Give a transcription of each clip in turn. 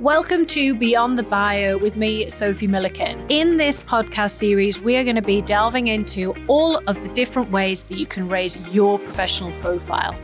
Welcome to Beyond the Bio with me, Sophie Milliken. In this podcast series, we are going to be delving into all of the different ways that you can raise your professional profile.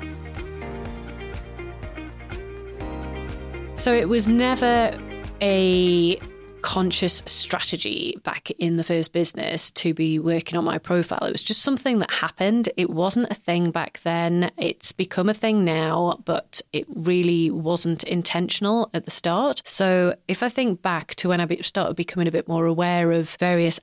So it was never a conscious strategy back in the first business to be working on my profile. It was just something that happened. It wasn't a thing back then. It's become a thing now, but it really wasn't intentional at the start. So if I think back to when I started becoming a bit more aware of various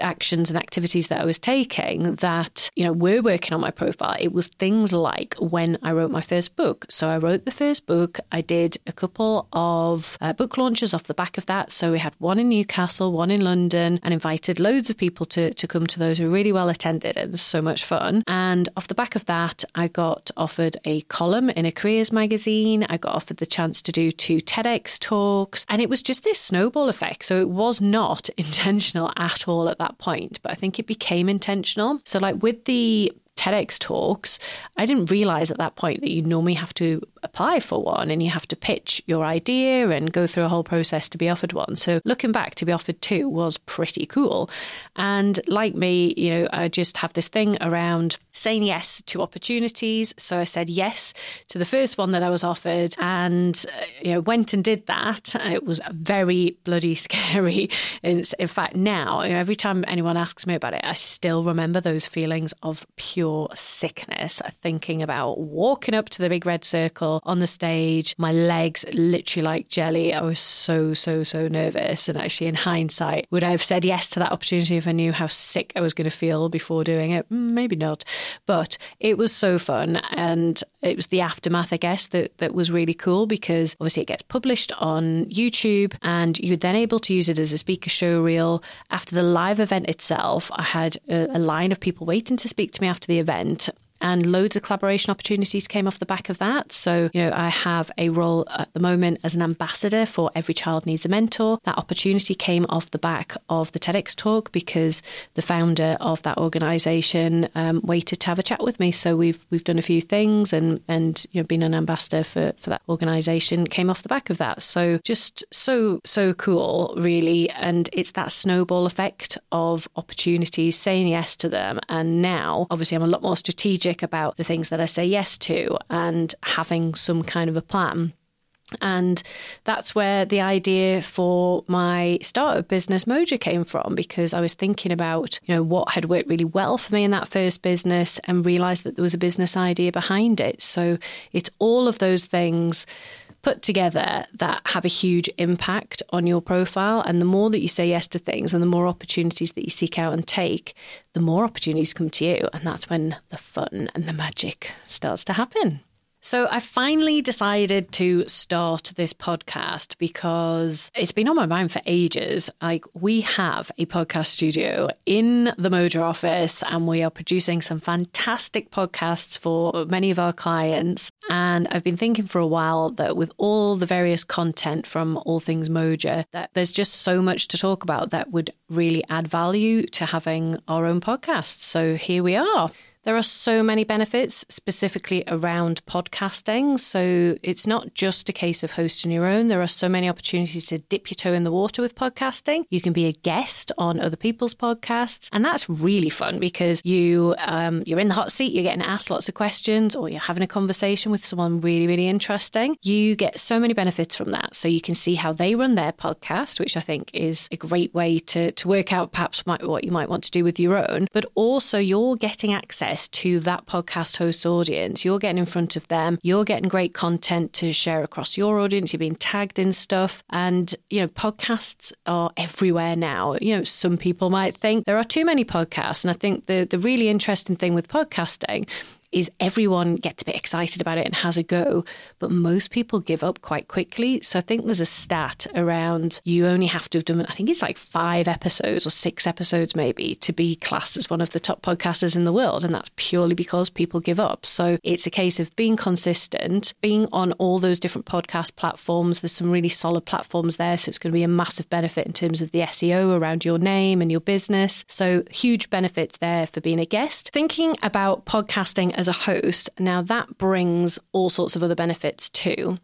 actions and activities that I was taking that, you know, were working on my profile. It was things like when I wrote my first book. So I wrote the first book. I did a couple of uh, book launches off the back of that. So we had one in Newcastle, one in London, and invited loads of people to, to come to those. who were really well attended. It was so much fun. And off the back of that, I got offered a column in a careers magazine. I got offered the chance to do two TEDx talks. And it was just this snowball effect. So it was not intentional at all at that that point, but I think it became intentional. So, like with the TEDx talks, I didn't realize at that point that you normally have to apply for one and you have to pitch your idea and go through a whole process to be offered one. So looking back to be offered two was pretty cool. And like me, you know, I just have this thing around saying yes to opportunities. So I said yes to the first one that I was offered and uh, you know went and did that. It was very bloody scary. in fact, now you know, every time anyone asks me about it, I still remember those feelings of pure sickness, thinking about walking up to the big red circle on the stage, my legs literally like jelly. I was so, so, so nervous. And actually, in hindsight, would I have said yes to that opportunity if I knew how sick I was going to feel before doing it? Mm, maybe not. But it was so fun. And it was the aftermath, I guess, that, that was really cool because obviously it gets published on YouTube and you're then able to use it as a speaker show reel. After the live event itself, I had a, a line of people waiting to speak to me after the event and loads of collaboration opportunities came off the back of that. So, you know, I have a role at the moment as an ambassador for Every Child Needs a Mentor. That opportunity came off the back of the TEDx talk because the founder of that organisation um, waited to have a chat with me. So we've we've done a few things and and you know been an ambassador for for that organisation came off the back of that. So just so so cool, really. And it's that snowball effect of opportunities, saying yes to them, and now obviously I'm a lot more strategic strategic about the things that I say yes to and having some kind of a plan. And that's where the idea for my startup business Moja came from because I was thinking about, you know, what had worked really well for me in that first business and realized that there was a business idea behind it. So it's all of those things put together that have a huge impact on your profile. And the more that you say yes to things and the more opportunities that you seek out and take, the more opportunities come to you. And that's when the fun and the magic starts to happen. So I finally decided to start this podcast because it's been on my mind for ages. Like we have a podcast studio in the Moja office and we are producing some fantastic podcasts for many of our clients. And I've been thinking for a while that with all the various content from all things Moja, that there's just so much to talk about that would really add value to having our own podcast. So here we are. There are so many benefits specifically around podcasting. So it's not just a case of hosting your own. There are so many opportunities to dip your toe in the water with podcasting. You can be a guest on other people's podcasts. And that's really fun because you, um, you're in the hot seat, you're getting asked lots of questions or you're having a conversation with someone really, really interesting. You get so many benefits from that. So you can see how they run their podcast, which I think is a great way to, to work out perhaps what you might want to do with your own. But also you're getting access access to that podcast host audience. You're getting in front of them. You're getting great content to share across your audience. You're being tagged in stuff. And, you know, podcasts are everywhere now. You know, some people might think there are too many podcasts. And I think the, the really interesting thing with podcasting is everyone gets a bit excited about it and has a go, but most people give up quite quickly. So I think there's a stat around you only have to have done, I think it's like five episodes or six episodes maybe to be classed as one of the top podcasters in the world. And that's purely because people give up. So it's a case of being consistent, being on all those different podcast platforms. There's some really solid platforms there. So it's going to be a massive benefit in terms of the SEO around your name and your business. So huge benefits there for being a guest. Thinking about podcasting as a host, now that brings all sorts of other benefits too.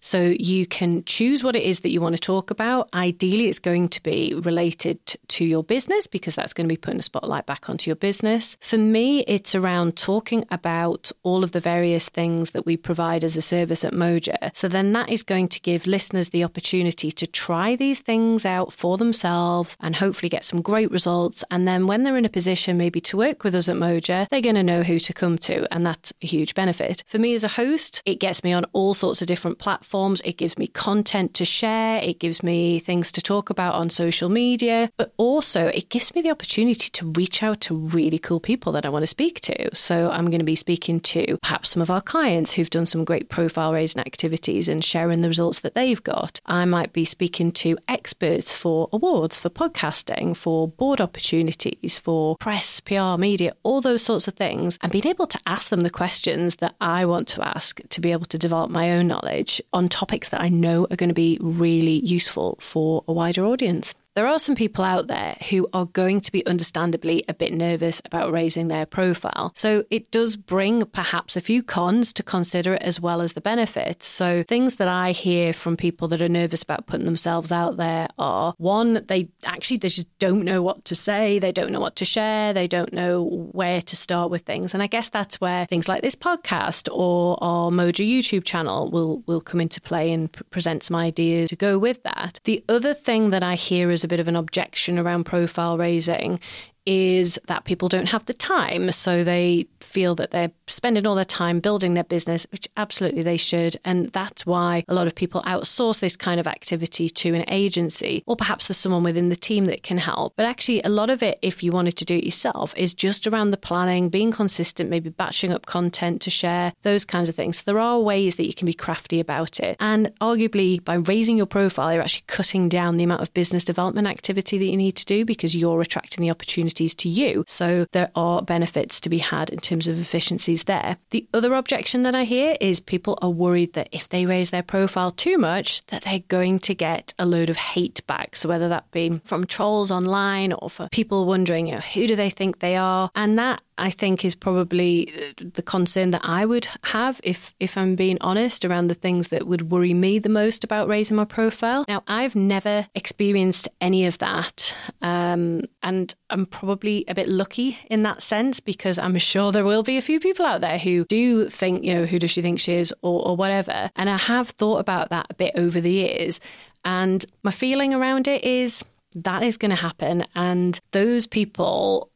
So you can choose what it is that you want to talk about. Ideally, it's going to be related to your business because that's going to be putting a spotlight back onto your business. For me, it's around talking about all of the various things that we provide as a service at Moja. So then that is going to give listeners the opportunity to try these things out for themselves and hopefully get some great results. And then when they're in a position maybe to work with us at Moja, they're going to know who to come to. And that's a huge benefit. For me as a host, it gets me on all sorts of different platforms. It gives me content to share. It gives me things to talk about on social media, but also it gives me the opportunity to reach out to really cool people that I want to speak to. So I'm going to be speaking to perhaps some of our clients who've done some great profile raising activities and sharing the results that they've got. I might be speaking to experts for awards, for podcasting, for board opportunities, for press, PR, media, all those sorts of things, and being able to ask them the questions that I want to ask to be able to develop my own knowledge on topics that I know are going to be really useful for a wider audience. There are some people out there who are going to be understandably a bit nervous about raising their profile. So it does bring perhaps a few cons to consider as well as the benefits. So things that I hear from people that are nervous about putting themselves out there are one, they actually they just don't know what to say, they don't know what to share, they don't know where to start with things. And I guess that's where things like this podcast or our Moja YouTube channel will will come into play and present some ideas to go with that. The other thing that I hear is a bit of an objection around profile raising is that people don't have the time. So they feel that they're spending all their time building their business, which absolutely they should. And that's why a lot of people outsource this kind of activity to an agency, or perhaps there's someone within the team that can help. But actually, a lot of it, if you wanted to do it yourself, is just around the planning, being consistent, maybe batching up content to share, those kinds of things. So there are ways that you can be crafty about it. And arguably, by raising your profile, you're actually cutting down the amount of business development activity that you need to do because you're attracting the opportunities to you. So there are benefits to be had in terms of efficiencies there. The other objection that I hear is people are worried that if they raise their profile too much, that they're going to get a load of hate back. So whether that be from trolls online or for people wondering, you know, who do they think they are? And that I think is probably uh, the concern that I would have if if I'm being honest around the things that would worry me the most about raising my profile. Now, I've never experienced any of that, um, and I'm probably a bit lucky in that sense because I'm sure there will be a few people out there who do think, you know, who does she think she is, or, or whatever. And I have thought about that a bit over the years, and my feeling around it is that is going to happen. And those people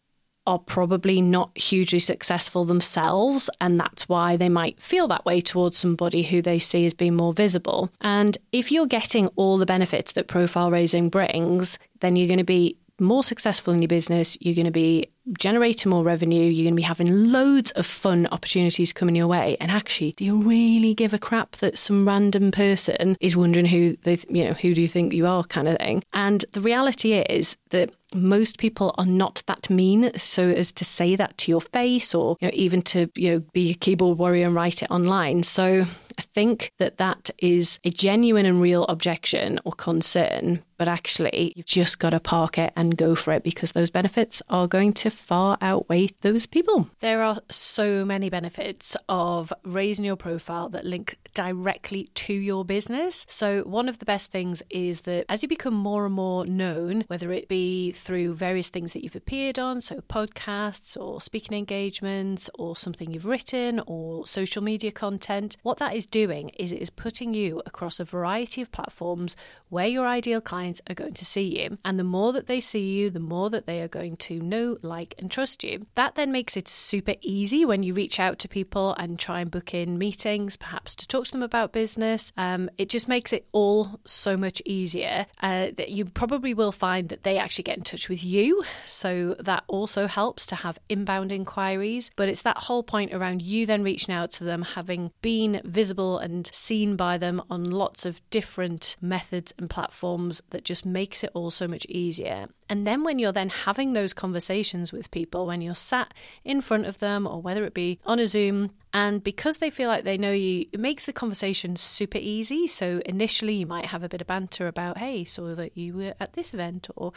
are probably not hugely successful themselves, and that's why they might feel that way towards somebody who they see as being more visible. And if you're getting all the benefits that profile raising brings, then you're going to be more successful in your business, you're going to be generating more revenue, you're going to be having loads of fun opportunities coming your way. And actually, do you really give a crap that some random person is wondering who they, you know, who do you think you are kind of thing? And the reality is that most people are not that mean so as to say that to your face or you know, even to you know be a keyboard warrior and write it online so I think that that is a genuine and real objection or concern, but actually, you've just got to park it and go for it because those benefits are going to far outweigh those people. There are so many benefits of raising your profile that link directly to your business. So, one of the best things is that as you become more and more known, whether it be through various things that you've appeared on, so podcasts or speaking engagements or something you've written or social media content, what that is doing is it is putting you across a variety of platforms where your ideal clients are going to see you. And the more that they see you, the more that they are going to know, like, and trust you. That then makes it super easy when you reach out to people and try and book in meetings, perhaps to talk to them about business. Um, it just makes it all so much easier. Uh, that you probably will find that they actually get in touch with you. So that also helps to have inbound inquiries. But it's that whole point around you then reaching out to them, having been visible and seen by them on lots of different methods and platforms that just makes it all so much easier. And then when you're then having those conversations with people, when you're sat in front of them, or whether it be on a Zoom, and because they feel like they know you, it makes the conversation super easy. So initially, you might have a bit of banter about, hey, saw that you were at this event, or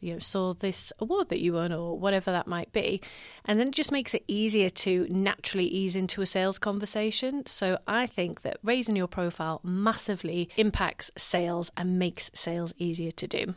you know, saw this award that you won, or whatever that might be. And then it just makes it easier to naturally ease into a sales conversation. So I think that raising your profile massively impacts sales and makes sales easier to do.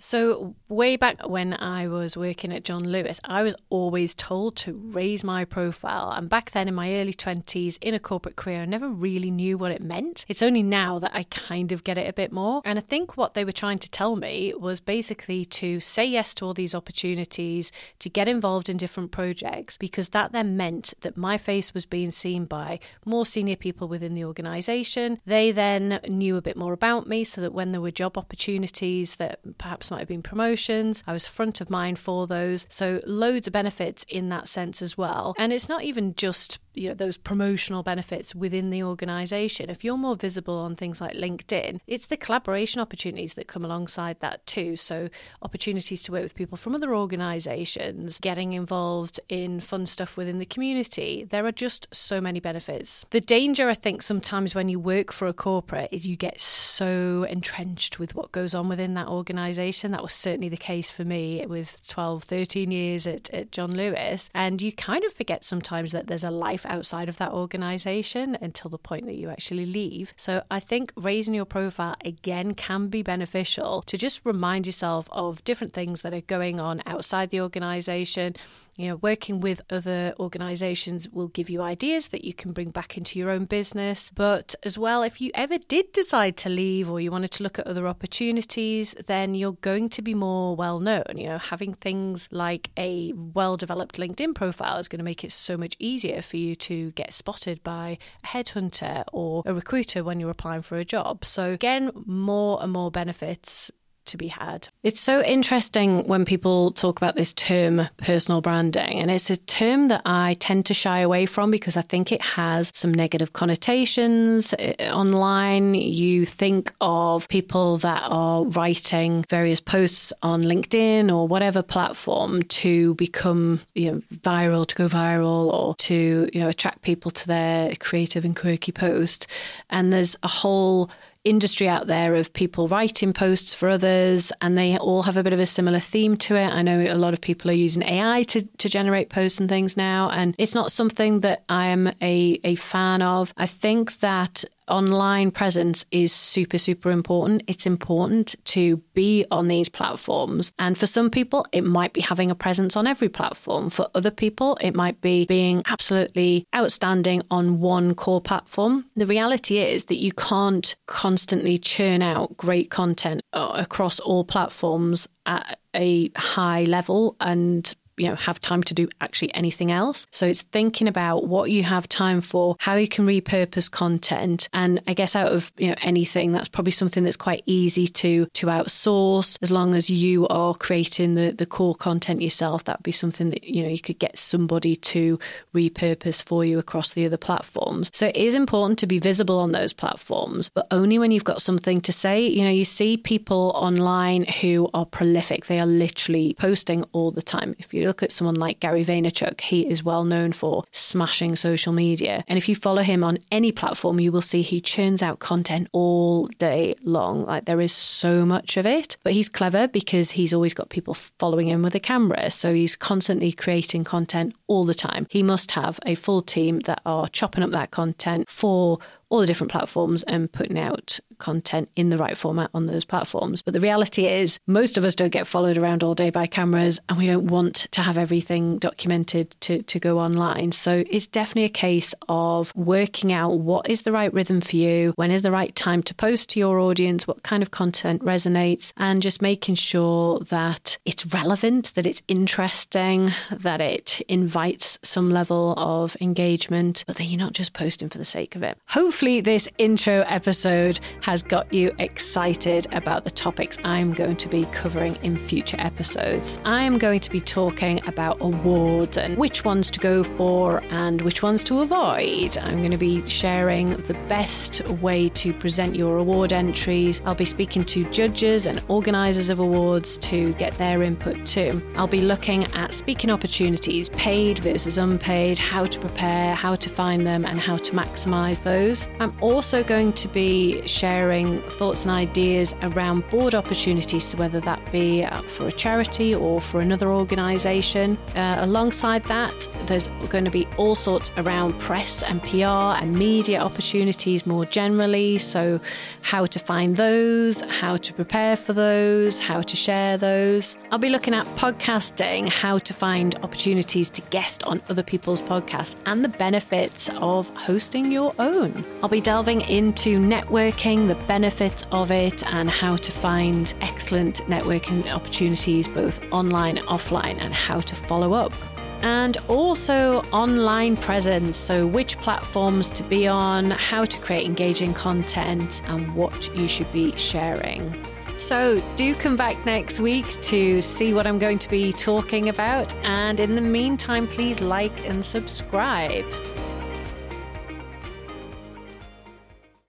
So, way back when I was working at John Lewis, I was always told to raise my profile. And back then in my early 20s in a corporate career, I never really knew what it meant. It's only now that I kind of get it a bit more. And I think what they were trying to tell me was basically to say yes to all these opportunities, to get involved in different projects, because that then meant that my face was being seen by more senior people within the organization. They then knew a bit more about me so that when there were job opportunities that perhaps might have been promotions. I was front of mind for those. So loads of benefits in that sense as well. And it's not even just you know those promotional benefits within the organization if you're more visible on things like linkedin it's the collaboration opportunities that come alongside that too so opportunities to work with people from other organizations getting involved in fun stuff within the community there are just so many benefits the danger i think sometimes when you work for a corporate is you get so entrenched with what goes on within that organization that was certainly the case for me with 12 13 years at, at john lewis and you kind of forget sometimes that there's a life outside of that organization until the point that you actually leave. So I think raising your profile again can be beneficial to just remind yourself of different things that are going on outside the organization you know, working with other organizations will give you ideas that you can bring back into your own business. But as well, if you ever did decide to leave or you wanted to look at other opportunities, then you're going to be more well known. You know, having things like a well developed LinkedIn profile is going to make it so much easier for you to get spotted by a headhunter or a recruiter when you're applying for a job. So, again, more and more benefits to be had. It's so interesting when people talk about this term personal branding, and it's a term that I tend to shy away from because I think it has some negative connotations uh, online. You think of people that are writing various posts on LinkedIn or whatever platform to become you know, viral, to go viral, or to you know attract people to their creative and quirky post. And there's a whole industry out there of people writing posts for others, and they all have a bit of a similar theme to it. I know a lot of people are using AI to, to generate posts and things now, and it's not something that I am a, a fan of. I think that online presence is super, super important. It's important to be on these platforms. And for some people, it might be having a presence on every platform. For other people, it might be being absolutely outstanding on one core platform. The reality is that you can't constantly churn out great content uh, across all platforms at a high level and you know have time to do actually anything else. So it's thinking about what you have time for, how you can repurpose content, and I guess out of you know anything, that's probably something that's quite easy to to outsource. As long as you are creating the the core content yourself, that would be something that you know you could get somebody to repurpose for you across the other platforms. So it is important to be visible on those platforms, but only when you've got something to say. You know, you see people online who are prolific; they are literally posting all the time. If you look at someone like Gary Vaynerchuk, he is well known for smashing social media. And if you follow him on any platform, you will see he churns out content all day long. Like there is so much of it. But he's clever because he's always got people following him with a camera. So he's constantly creating content all the time. He must have a full team that are chopping up that content for all the different platforms and putting out content in the right format on those platforms. But the reality is, most of us don't get followed around all day by cameras and we don't want to have everything documented to, to go online. So it's definitely a case of working out what is the right rhythm for you, when is the right time to post to your audience, what kind of content resonates, and just making sure that it's relevant, that it's interesting, that it invites some level of engagement, but that you're not just posting for the sake of it. Hopefully, hopefully, this intro episode has got you excited about the topics I'm going to be covering in future episodes. I'm going to be talking about awards and which ones to go for and which ones to avoid. I'm going to be sharing the best way to present your award entries. I'll be speaking to judges and organisers of awards to get their input too. I'll be looking at speaking opportunities, paid versus unpaid, how to prepare, how to find them, and how to maximise those. I'm also going to be sharing thoughts and ideas around board opportunities, so whether that be uh, for a charity or for another organisation. Uh, alongside that, there's going to be all sorts around press and PR and media opportunities more generally. So, how to find those, how to prepare for those, how to share those. I'll be looking at podcasting, how to find opportunities to guest on other people's podcasts, and the benefits of hosting your own. I'll be delving into networking, the benefits of it, and how to find excellent networking opportunities both online offline, and how to follow up and also online presence. So, which platforms to be on, how to create engaging content, and what you should be sharing. So, do come back next week to see what I'm going to be talking about. And in the meantime, please like and subscribe.